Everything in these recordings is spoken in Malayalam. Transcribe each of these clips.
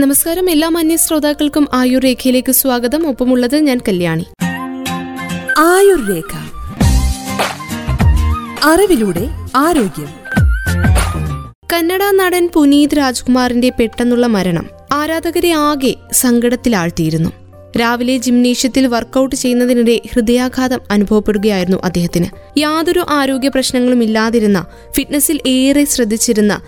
നമസ്കാരം. എല്ലാ മാന്യ ശ്രോതാക്കൾക്കും ആയുർ രേഖയിലേക്ക് സ്വാഗതം. ഒപ്പമുള്ളത് ഞാൻ കല്യാണി. ആയുർ രേഖ. അറിവിലൂടെ ആരോഗ്യം. കന്നഡ നടൻ പുനീത് രാജ്കുമാറിന്റെ പെട്ടെന്നുള്ള മരണം ആരാധകരെ ആകെ സങ്കടത്തിലാഴ്ത്തിയിരുന്നു. രാവിലെ ജിംനേഷ്യത്തിൽ വർക്കൗട്ട് ചെയ്യുന്നതിനിടെ ഹൃദയാഘാതം അനുഭവപ്പെടുകയായിരുന്നു അദ്ദേഹത്തിന്. യാതൊരു ആരോഗ്യ പ്രശ്നങ്ങളും ഇല്ലാതിരുന്ന ഫിറ്റ്നസിൽ ഏറെ ശ്രദ്ധിച്ചിരുന്ന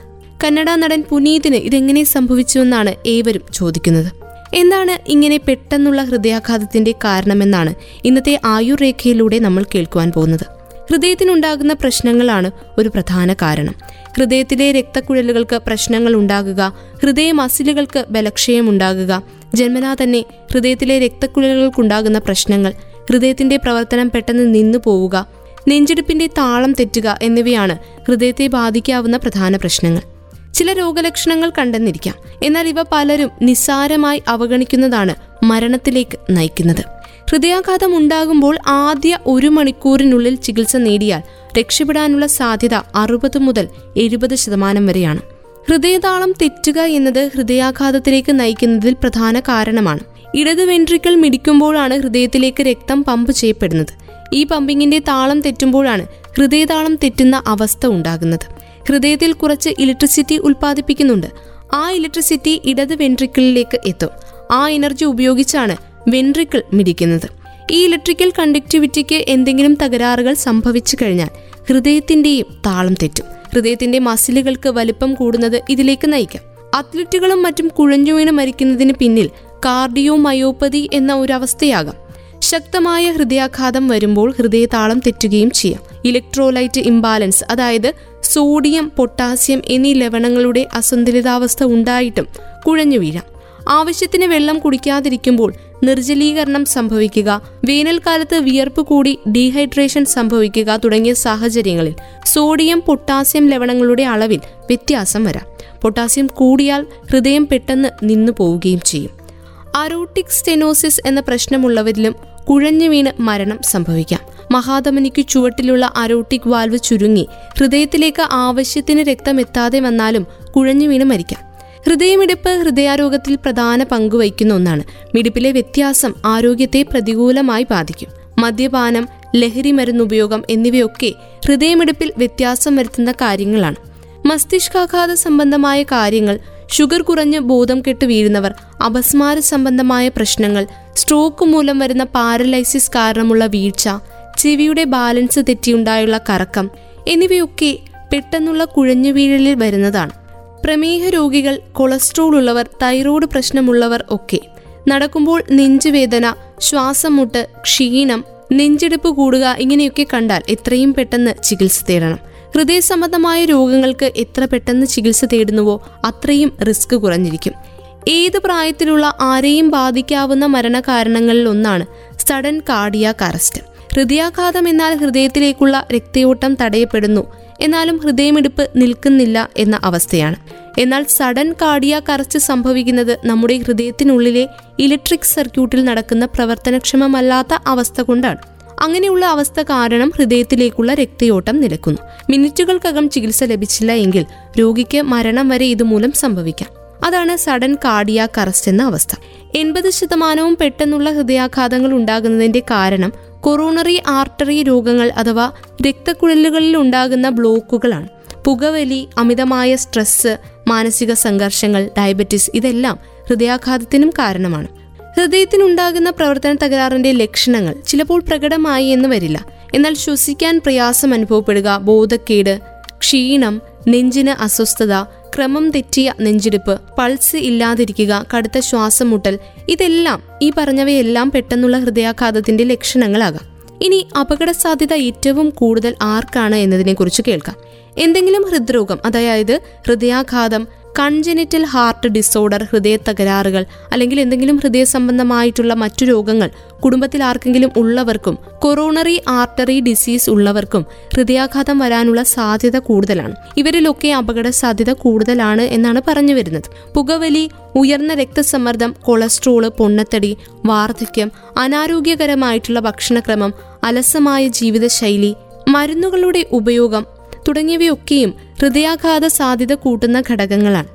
കന്നഡ നടൻ പുനീതിന് ഇതെങ്ങനെ സംഭവിച്ചുവെന്നാണ് ഏവരും ചോദിക്കുന്നത്. എന്താണ് ഇങ്ങനെ പെട്ടെന്നുള്ള ഹൃദയാഘാതത്തിന്റെ കാരണമെന്നാണ് ഇന്നത്തെ ആയുർ രേഖയിലൂടെ നമ്മൾ കേൾക്കുവാൻ പോകുന്നത്. ഹൃദയത്തിനുണ്ടാകുന്ന പ്രശ്നങ്ങളാണ് ഒരു പ്രധാന കാരണം. ഹൃദയത്തിലെ രക്തക്കുഴലുകൾക്ക് പ്രശ്നങ്ങൾ ഉണ്ടാകുക ഹൃദയ മസിലുകൾക്ക് ബലക്ഷയം ഉണ്ടാകുക ജന്മനാ തന്നെ ഹൃദയത്തിലെ രക്തക്കുഴലുകൾക്കുണ്ടാകുന്ന പ്രശ്നങ്ങൾ ഹൃദയത്തിന്റെ പ്രവർത്തനം പെട്ടെന്ന് നിന്നു പോവുക നെഞ്ചെടുപ്പിന്റെ താളം തെറ്റുക എന്നിവയാണ് ഹൃദയത്തെ ബാധിക്കാവുന്ന പ്രധാന പ്രശ്നങ്ങൾ. ചില രോഗലക്ഷണങ്ങൾ കണ്ടെന്നിരിക്കാം. എന്നാൽ ഇവ പലരും നിസ്സാരമായി അവഗണിക്കുന്നതാണ് മരണത്തിലേക്ക് നയിക്കുന്നത്. ഹൃദയാഘാതം ഉണ്ടാകുമ്പോൾ ആദ്യ ഒരു മണിക്കൂറിനുള്ളിൽ ചികിത്സ നേടിയാൽ രക്ഷപ്പെടാനുള്ള സാധ്യത അറുപത് മുതൽ എഴുപത് ശതമാനം വരെയാണ്. ഹൃദയതാളം തെറ്റുക എന്നത് ഹൃദയാഘാതത്തിലേക്ക് നയിക്കുന്നതിൽ പ്രധാന കാരണമാണ്. ഇടത് വെൻട്രിക്കൽ മിടിക്കുമ്പോഴാണ് ഹൃദയത്തിലേക്ക് രക്തം പമ്പ് ചെയ്യപ്പെടുന്നത്. ഈ പമ്പിങ്ങിന്റെ താളം തെറ്റുമ്പോഴാണ് ഹൃദയതാളം തെറ്റുന്ന അവസ്ഥ ഉണ്ടാകുന്നത്. ഹൃദയത്തിൽ കുറച്ച് ഇലക്ട്രിസിറ്റി ഉൽപ്പാദിപ്പിക്കുന്നുണ്ട്. ആ ഇലക്ട്രിസിറ്റി ഇടത് വെൻട്രിക്കിളിലേക്ക് എത്തും. ആ എനർജി ഉപയോഗിച്ചാണ് വെൻട്രിക്കിൾ മിടിക്കുന്നത്. ഈ ഇലക്ട്രിക്കൽ കണ്ടക്ടിവിറ്റിക്ക് എന്തെങ്കിലും തകരാറുകൾ സംഭവിച്ചു കഴിഞ്ഞാൽ ഹൃദയത്തിന്റെയും താളം തെറ്റും. ഹൃദയത്തിന്റെ മസിലുകൾക്ക് വലിപ്പം കൂടുന്നത് ഇതിലേക്ക് നയിക്കാം. അത്ലറ്റുകളും മറ്റും കുഴഞ്ഞു വീണ് മരിക്കുന്നതിന് പിന്നിൽ കാർഡിയോ മയോപ്പതി എന്ന ഒരു അവസ്ഥയാകാം. ശക്തമായ ഹൃദയാഘാതം വരുമ്പോൾ ഹൃദയതാളം തെറ്റുകയും ചെയ്യാം. ഇലക്ട്രോലൈറ്റ് ഇംബാലൻസ് അതായത് സോഡിയം പൊട്ടാസ്യം എന്നീ ലവണങ്ങളുടെ അസന്തുലിതാവസ്ഥ ഉണ്ടായിട്ടും കുഴഞ്ഞു വീഴാം. ആവശ്യത്തിന് വെള്ളം കുടിക്കാതിരിക്കുമ്പോൾ നിർജലീകരണം സംഭവിക്കുക വേനൽക്കാലത്ത് വിയർപ്പ് കൂടി ഡീഹൈഡ്രേഷൻ സംഭവിക്കുക തുടങ്ങിയ സാഹചര്യങ്ങളിൽ സോഡിയം പൊട്ടാസ്യം ലവണങ്ങളുടെ അളവിൽ വ്യത്യാസം വരാം. പൊട്ടാസ്യം കൂടിയാൽ ഹൃദയം പെട്ടെന്ന് നിന്നു പോവുകയും ചെയ്യും. അറോട്ടിക് സ്റ്റെനോസിസ് എന്ന പ്രശ്നമുള്ളവരിലും കുഴഞ്ഞു വീണ് മരണം സംഭവിക്കാം. മഹാധമനിക്ക് ചുവട്ടിലുള്ള അരോട്ടിക് വാൽവ് ചുരുങ്ങി. ഹൃദയത്തിലേക്ക് ആവശ്യത്തിന് രക്തം എത്താതെ വന്നാലും കുഴഞ്ഞു വീണ് മരിക്കാം. ഹൃദയമിടിപ്പ് ഹൃദയാരോഗത്തിൽ പ്രധാന പങ്കുവഹിക്കുന്ന ഒന്നാണ്. മിടിപ്പിലെ വ്യത്യാസം ആരോഗ്യത്തെ പ്രതികൂലമായി ബാധിക്കും. മദ്യപാനം ലഹരി മരുന്ന് ഉപയോഗം എന്നിവയൊക്കെ ഹൃദയമിടിപ്പിൽ വ്യത്യാസം വരുത്തുന്ന കാര്യങ്ങളാണ്. മസ്തിഷ്കാഘാത സംബന്ധമായ കാര്യങ്ങൾ ഷുഗർ കുറഞ്ഞ് ബോധം കെട്ട് വീഴുന്നവർ അപസ്മാര സംബന്ധമായ പ്രശ്നങ്ങൾ സ്ട്രോക്ക് മൂലം വരുന്ന പാരലൈസിസ് കാരണമുള്ള വീഴ്ച ചെവിയുടെ ബാലൻസ് തെറ്റിയുണ്ടായുള്ള കറക്കം എന്നിവയൊക്കെ പെട്ടെന്നുള്ള കുഴഞ്ഞു വീഴലിൽ വരുന്നതാണ്. പ്രമേഹ രോഗികൾ കൊളസ്ട്രോൾ ഉള്ളവർ തൈറോയ്ഡ് പ്രശ്നമുള്ളവർ ഒക്കെ. നടക്കുമ്പോൾ നെഞ്ചുവേദന ശ്വാസം മുട്ട് ക്ഷീണം നെഞ്ചെടുപ്പ് കൂടുക ഇങ്ങനെയൊക്കെ കണ്ടാൽ എത്രയും പെട്ടെന്ന് ചികിത്സ തേടണം. ഹൃദയ സംബന്ധമായ രോഗങ്ങൾക്ക് എത്ര പെട്ടെന്ന് ചികിത്സ തേടുന്നുവോ അത്രയും റിസ്ക് കുറഞ്ഞിരിക്കും. ഏത് പ്രായത്തിലുള്ള ആരെയും ബാധിക്കാവുന്ന മരണകാരണങ്ങളിൽ ഒന്നാണ് സഡൻ കാർഡിയാക് അറസ്റ്റ്. ഹൃദയാഘാതം എന്നാൽ ഹൃദയത്തിലേക്കുള്ള രക്തയോട്ടം തടയപ്പെടുന്നു. എന്നാലും ഹൃദയമിടിപ്പ് നിൽക്കുന്നില്ല എന്ന അവസ്ഥയാണ്. എന്നാൽ സഡൻ കാടിയ കറച്ച് സംഭവിക്കുന്നത് നമ്മുടെ ഹൃദയത്തിനുള്ളിലെ ഇലക്ട്രിക് സർക്യൂട്ടിൽ നടക്കുന്ന പ്രവർത്തനക്ഷമമല്ലാത്ത അവസ്ഥ കൊണ്ടാണ്. അങ്ങനെയുള്ള അവസ്ഥ കാരണം ഹൃദയത്തിലേക്കുള്ള രക്തയോട്ടം നിലക്കുന്നു. മിനിറ്റുകൾക്കകം ചികിത്സ ലഭിച്ചില്ല എങ്കിൽ രോഗിക്ക് മരണം വരെ ഇതുമൂലം സംഭവിക്കാം. അതാണ് സഡൻ കാർഡിയാക് അറസ്റ്റ് എന്ന അവസ്ഥ. എൺപത് ശതമാനവും പെട്ടെന്നുള്ള ഹൃദയാഘാതങ്ങൾ ഉണ്ടാകുന്നതിന്റെ കാരണം കൊറോണറി ആർട്ടറി രോഗങ്ങൾ അഥവാ രക്തക്കുഴലുകളിൽ ഉണ്ടാകുന്ന ബ്ലോക്കുകളാണ്. പുകവലി അമിതമായ സ്ട്രെസ് മാനസിക സംഘർഷങ്ങൾ ഡയബറ്റിസ് ഇതെല്ലാം ഹൃദയാഘാതത്തിനും കാരണമാണ്. ഹൃദയത്തിനുണ്ടാകുന്ന പ്രവർത്തന തകരാറിന്റെ ലക്ഷണങ്ങൾ ചിലപ്പോൾ പ്രകടമായി എന്ന് വരില്ല. എന്നാൽ ശ്വസിക്കാൻ പ്രയാസം അനുഭവപ്പെടുക ബോധക്കേട് ക്ഷീണം നെഞ്ചിന് അസ്വസ്ഥത ക്രമം തെറ്റിയ നെഞ്ചിടിപ്പ് പൾസ് ഇല്ലാതിരിക്കുക കടുത്ത ശ്വാസം മുട്ടൽ ഇതെല്ലാം ഈ പറഞ്ഞവയെല്ലാം പെട്ടെന്നുള്ള ഹൃദയാഘാതത്തിന്റെ ലക്ഷണങ്ങളാകാം. ഇനി അപകട സാധ്യത ഏറ്റവും കൂടുതൽ ആർക്കാണ് എന്നതിനെക്കുറിച്ച് കേൾക്കാം. എന്തെങ്കിലും ഹൃദ്രോഗം അതായത് ഹൃദയാഘാതം കൺജനിറ്റൽ ഹാർട്ട് ഡിസോർഡർ ഹൃദയ തകരാറുകൾ അല്ലെങ്കിൽ എന്തെങ്കിലും ഹൃദയ സംബന്ധമായിട്ടുള്ള മറ്റു രോഗങ്ങൾ കുടുംബത്തിൽ ആർക്കെങ്കിലും ഉള്ളവർക്കും കൊറോണറി ആർട്ടറി ഡിസീസ് ഉള്ളവർക്കും ഹൃദയാഘാതം വരാനുള്ള സാധ്യത കൂടുതലാണ്. ഇവരിലൊക്കെ അപകട സാധ്യത കൂടുതലാണ് എന്നാണ് പറഞ്ഞു വരുന്നത്. പുകവലി ഉയർന്ന രക്തസമ്മർദ്ദം കൊളസ്ട്രോൾ പൊണ്ണത്തടി വാർദ്ധക്യം അനാരോഗ്യകരമായിട്ടുള്ള ഭക്ഷണക്രമം അലസമായ ജീവിതശൈലി മരുന്നുകളുടെ ഉപയോഗം തുടങ്ങിയവയൊക്കെയും ഹൃദയാഘാത സാധ്യത കൂട്ടുന്ന ഘടകങ്ങളാണ്.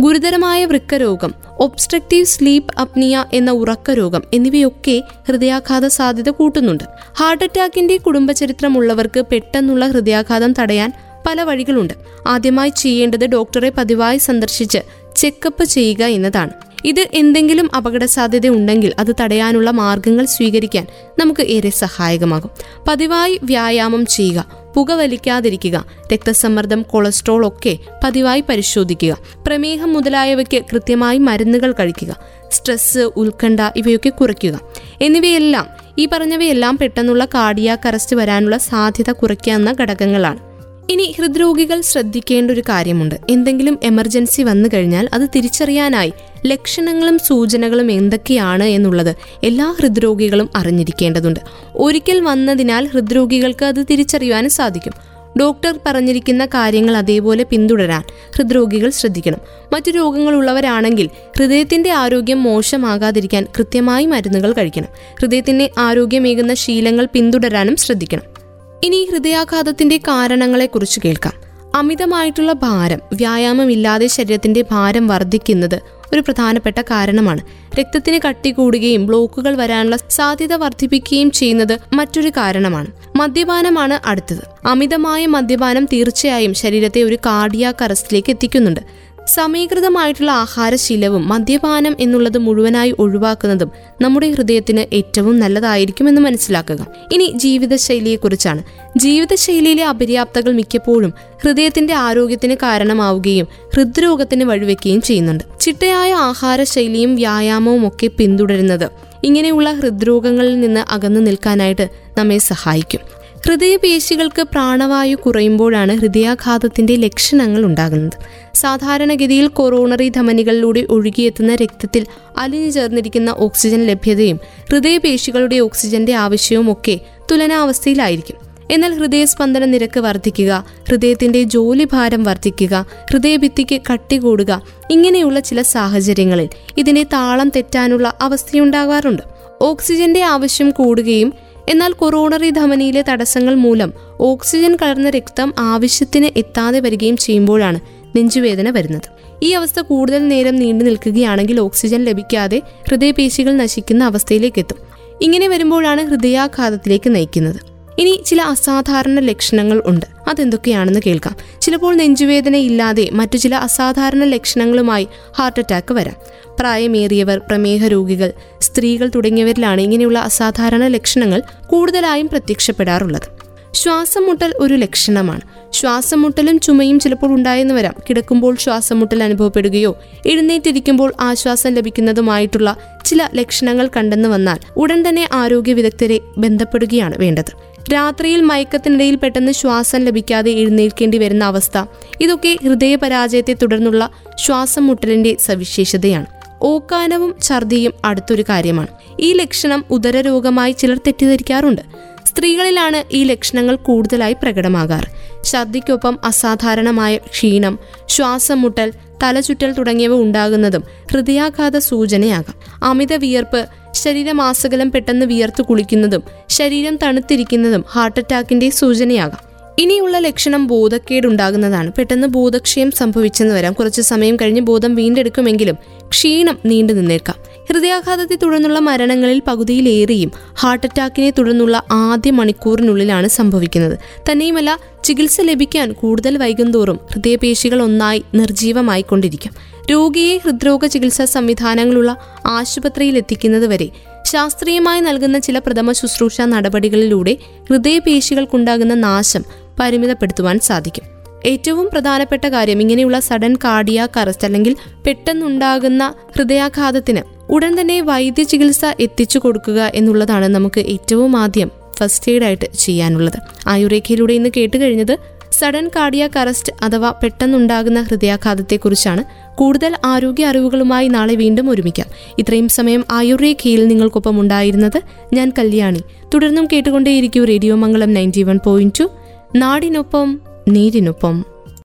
ഗുരുതരമായ വൃക്കരോഗം ഒബ്സ്ട്രക്റ്റീവ് സ്ലീപ്പ് അപ്നിയ എന്ന ഉറക്കരോഗം എന്നിവയൊക്കെ ഹൃദയാഘാത സാധ്യത കൂട്ടുന്നുണ്ട്. ഹാർട്ട് അറ്റാക്കിന്റെ കുടുംബചരിത്രമുള്ളവർക്ക് പെട്ടെന്നുള്ള ഹൃദയാഘാതം തടയാൻ പല വഴികളുണ്ട്. ആദ്യമായി ചെയ്യേണ്ടത് ഡോക്ടറെ പതിവായി സന്ദർശിച്ച് ചെക്കപ്പ് ചെയ്യുക എന്നതാണ്. ഇത് എന്തെങ്കിലും അപകട സാധ്യത ഉണ്ടെങ്കിൽ അത് തടയാനുള്ള മാർഗങ്ങൾ സ്വീകരിക്കാൻ നമുക്ക് ഏറെ സഹായകമാകും. പതിവായി വ്യായാമം ചെയ്യുക പുകവലിക്കാതിരിക്കുക. രക്തസമ്മർദ്ദം കൊളസ്ട്രോൾ ഒക്കെ പതിവായി പരിശോധിക്കുക. പ്രമേഹം മുതലായവയ്ക്ക് കൃത്യമായി മരുന്നുകൾ കഴിക്കുക. സ്ട്രെസ് ഉത്കണ്ഠ ഇവയൊക്കെ കുറയ്ക്കുക. എന്നിവയെല്ലാം ഈ പറഞ്ഞവയെല്ലാം പെട്ടെന്നുള്ള കാർഡിയാക് അറസ്റ്റ് വരാനുള്ള സാധ്യത കുറയ്ക്കാവുന്ന ഘടകങ്ങളാണ്. ഇനി ഹൃദ്രോഗികൾ ശ്രദ്ധിക്കേണ്ട ഒരു കാര്യമുണ്ട്. എന്തെങ്കിലും എമർജൻസി വന്നു കഴിഞ്ഞാൽ അത് തിരിച്ചറിയാനായി ലക്ഷണങ്ങളും സൂചനകളും എന്തൊക്കെയാണ് എന്നുള്ളത് എല്ലാ ഹൃദ്രോഗികളും അറിഞ്ഞിരിക്കേണ്ടതുണ്ട്. ഒരിക്കൽ വന്നതിനാൽ ഹൃദ്രോഗികൾക്ക് അത് തിരിച്ചറിയുവാനും സാധിക്കും. ഡോക്ടർ പറഞ്ഞിരിക്കുന്ന കാര്യങ്ങൾ അതേപോലെ പിന്തുടരാൻ ഹൃദ്രോഗികൾ ശ്രദ്ധിക്കണം. മറ്റു രോഗങ്ങളുള്ളവരാണെങ്കിൽ ഹൃദയത്തിന്റെ ആരോഗ്യം മോശമാകാതിരിക്കാൻ കൃത്യമായി മരുന്നുകൾ കഴിക്കണം. ഹൃദയത്തിന്റെ ആരോഗ്യമേകുന്ന ശീലങ്ങൾ പിന്തുടരാനും ശ്രദ്ധിക്കണം. ഇനി ഹൃദയാഘാതത്തിന്റെ കാരണങ്ങളെക്കുറിച്ച് കേൾക്കാം. അമിതമായിട്ടുള്ള ഭാരം വ്യായാമമില്ലാതെ ശരീരത്തിന്റെ ഭാരം വർദ്ധിക്കുന്നത് ഒരു പ്രധാനപ്പെട്ട കാരണമാണ്. രക്തത്തിന് കട്ടി കൂടുകയും ബ്ലോക്കുകൾ വരാനുള്ള സാധ്യത വർദ്ധിപ്പിക്കുകയും ചെയ്യുന്നത് മറ്റൊരു കാരണമാണ്. മദ്യപാനമാണ് അടുത്തത്. അമിതമായ മദ്യപാനം തീർച്ചയായും ശരീരത്തെ ഒരു കാർഡിയാക് അറസ്റ്റിലേക്ക് എത്തിക്കുന്നുണ്ട്. സമീകൃതമായിട്ടുള്ള ആഹാരശീലവും മദ്യപാനം എന്നുള്ളത് മുഴുവനായി ഒഴിവാക്കുന്നതും നമ്മുടെ ഹൃദയത്തിന് ഏറ്റവും നല്ലതായിരിക്കുമെന്ന് മനസ്സിലാക്കുക. ഇനി ജീവിതശൈലിയെക്കുറിച്ചാണ്. ജീവിതശൈലിയിലെ അപര്യാപ്തകൾ മിക്കപ്പോഴും ഹൃദയത്തിന്റെ ആരോഗ്യത്തിന് കാരണമാവുകയും ഹൃദ്രോഗത്തിന് വഴിവെക്കുകയും ചെയ്യുന്നുണ്ട്. ചിട്ടയായ ആഹാരശൈലിയും വ്യായാമവും ഒക്കെ പിന്തുടരുന്നത് ഇങ്ങനെയുള്ള ഹൃദ്രോഗങ്ങളിൽ നിന്ന് അകന്നു നിൽക്കാനായിട്ട് നമ്മെ സഹായിക്കും. ഹൃദയപേശികൾക്ക് പ്രാണവായു കുറയുമ്പോഴാണ് ഹൃദയാഘാതത്തിന്റെ ലക്ഷണങ്ങൾ ഉണ്ടാകുന്നത്. സാധാരണഗതിയിൽ കൊറോണറി ധമനികളിലൂടെ ഒഴുകിയെത്തുന്ന രക്തത്തിൽ അലിഞ്ഞു ചേർന്നിരിക്കുന്ന ഓക്സിജൻ ലഭ്യതയും ഹൃദയപേശികളുടെ ഓക്സിജന്റെ ആവശ്യവും ഒക്കെ തുലനാവസ്ഥയിലായിരിക്കും. എന്നാൽ ഹൃദയസ്പന്ദന നിരക്ക് വർദ്ധിക്കുക ഹൃദയത്തിന്റെ ജോലിഭാരം വർദ്ധിക്കുക ഹൃദയഭിത്തിക്ക് കട്ടി കൂടുക ഇങ്ങനെയുള്ള ചില സാഹചര്യങ്ങളിൽ ഇതിനെ താളം തെറ്റാനുള്ള അവസ്ഥയുണ്ടാകാറുണ്ട്. ഓക്സിജന്റെ ആവശ്യം കൂടുകയും എന്നാൽ കൊറോണറി ധമനിയിലെ തടസ്സങ്ങൾ മൂലം ഓക്സിജൻ കലർന്ന രക്തം ആവശ്യത്തിന് എത്താതെ വരികയും ചെയ്യുമ്പോഴാണ് നെഞ്ചുവേദന വരുന്നത്. ഈ അവസ്ഥ കൂടുതൽ നേരം നീണ്ടു നിൽക്കുകയാണെങ്കിൽ ഓക്സിജൻ ലഭിക്കാതെ ഹൃദയപേശികൾ നശിക്കുന്ന അവസ്ഥയിലേക്ക് എത്തും. ഇങ്ങനെ വരുമ്പോഴാണ് ഹൃദയാഘാതത്തിലേക്ക് നയിക്കുന്നത്. ഇനി ചില അസാധാരണ ലക്ഷണങ്ങൾ ഉണ്ട്. അതെന്തൊക്കെയാണെന്ന് കേൾക്കാം. ചിലപ്പോൾ നെഞ്ചുവേദന ഇല്ലാതെ മറ്റു ചില അസാധാരണ ലക്ഷണങ്ങളുമായി ഹാർട്ട് അറ്റാക്ക് വരാം. പ്രായമേറിയവർ പ്രമേഹ രോഗികൾ സ്ത്രീകൾ തുടങ്ങിയവരിലാണ് ഇങ്ങനെയുള്ള അസാധാരണ ലക്ഷണങ്ങൾ കൂടുതലായും പ്രത്യക്ഷപ്പെടാറുള്ളത്. ശ്വാസം മുട്ടൽ ഒരു ലക്ഷണമാണ്. ശ്വാസം മുട്ടലും ചുമയും ചിലപ്പോൾ ഉണ്ടായെന്ന് വരാം. കിടക്കുമ്പോൾ ശ്വാസം മുട്ടൽ അനുഭവപ്പെടുകയോ എഴുന്നേറ്റിരിക്കുമ്പോൾ ആശ്വാസം ലഭിക്കുന്നതുമായിട്ടുള്ള ചില ലക്ഷണങ്ങൾ കണ്ടെന്ന് വന്നാൽ ഉടൻ തന്നെ ആരോഗ്യ വിദഗ്ധരെ ബന്ധപ്പെടുകയാണ് വേണ്ടത്. രാത്രിയിൽ മയക്കത്തിനിടയിൽ പെട്ടെന്ന് ശ്വാസം ലഭിക്കാതെ എഴുന്നേൽക്കേണ്ടി വരുന്ന അവസ്ഥ. ഇതൊക്കെ ഹൃദയപരാജയത്തെ തുടർന്നുള്ള ശ്വാസം മുട്ടലിന്റെ സവിശേഷതയാണ്. ഓക്കാനവും ഛർദിയും അടുത്തൊരു കാര്യമാണ്. ഈ ലക്ഷണം ഉദരരോഗമായി ചിലർ തെറ്റിദ്ധരിക്കാറുണ്ട്. സ്ത്രീകളിലാണ് ഈ ലക്ഷണങ്ങൾ കൂടുതലായി പ്രകടമാകാറ്. ഛർദിക്കൊപ്പം അസാധാരണമായ ക്ഷീണം ശ്വാസം മുട്ടൽ തലചുറ്റൽ തുടങ്ങിയവ ഉണ്ടാകുന്നതും ഹൃദയാഘാത സൂചനയാകാം. അമിത വിയർപ്പ് ശരീരമാസകലം പെട്ടെന്ന് വിയർത്തു കുളിക്കുന്നതും ശരീരം തണുത്തിരിക്കുന്നതും ഹാർട്ട് അറ്റാക്കിന്റെ സൂചനയാകാം. ഇനിയുള്ള ലക്ഷണം ബോധക്കേടുണ്ടാകുന്നതാണ്. പെട്ടെന്ന് ബോധക്ഷയം സംഭവിച്ചെന്ന് വരാം. കുറച്ച് സമയം കഴിഞ്ഞ് ബോധം വീണ്ടെടുക്കുമെങ്കിലും ക്ഷീണം നീണ്ടു നിന്നേക്കാം ഹൃദയാഘാതത്തെ തുടർന്നുള്ള മരണങ്ങളിൽ പകുതിയിലേറെയും ഹാർട്ട് അറ്റാക്കിനെ തുടർന്നുള്ള ആദ്യ മണിക്കൂറിനുള്ളിലാണ് സംഭവിക്കുന്നത്. തന്നെയുമല്ല ചികിത്സ ലഭിക്കാൻ കൂടുതൽ വൈകുന്തോറും ഹൃദയപേശികൾ ഒന്നായി നിർജീവമായിക്കൊണ്ടിരിക്കും രോഗിയെ ഹൃദ്രോഗ ചികിത്സാ സംവിധാനങ്ങളുള്ള ആശുപത്രിയിൽ എത്തിക്കുന്നത് വരെ ശാസ്ത്രീയമായി നൽകുന്ന ചില പ്രഥമ ശുശ്രൂഷ നടപടികളിലൂടെ ഹൃദയപേശികൾക്കുണ്ടാകുന്ന നാശം പരിമിതപ്പെടുത്തുവാൻ സാധിക്കും. ഏറ്റവും പ്രധാനപ്പെട്ട കാര്യം ഇങ്ങനെയുള്ള സഡൻ കാർഡിയാക് അറസ്റ്റ് അല്ലെങ്കിൽ പെട്ടെന്നുണ്ടാകുന്ന ഹൃദയാഘാതത്തിന് ഉടൻ തന്നെ വൈദ്യ ചികിത്സ എത്തിച്ചു കൊടുക്കുക എന്നുള്ളതാണ് നമുക്ക് ഏറ്റവും ആദ്യം ഫസ്റ്റ് എയ്ഡ് ആയിട്ട് ചെയ്യാനുള്ളത്. ആയുർരേഖയിലൂടെ ഇന്ന് കേട്ട് കഴിഞ്ഞത് സഡൻ കാർഡിയാക് അറസ്റ്റ് അഥവാ പെട്ടെന്നുണ്ടാകുന്ന ഹൃദയാഘാതത്തെക്കുറിച്ചാണ്. കൂടുതൽ ആരോഗ്യ അറിവുകളുമായി നാളെ വീണ്ടും ഒരുമിക്കാം. ഇത്രയും സമയം ആയുർരേഖയിൽ നിങ്ങൾക്കൊപ്പം ഉണ്ടായിരുന്നത് ഞാൻ കല്യാണി. തുടർന്നും കേട്ടുകൊണ്ടേയിരിക്കും radio Mangalam ninety one point two നാടിനൊപ്പം നീരിനൊപ്പം.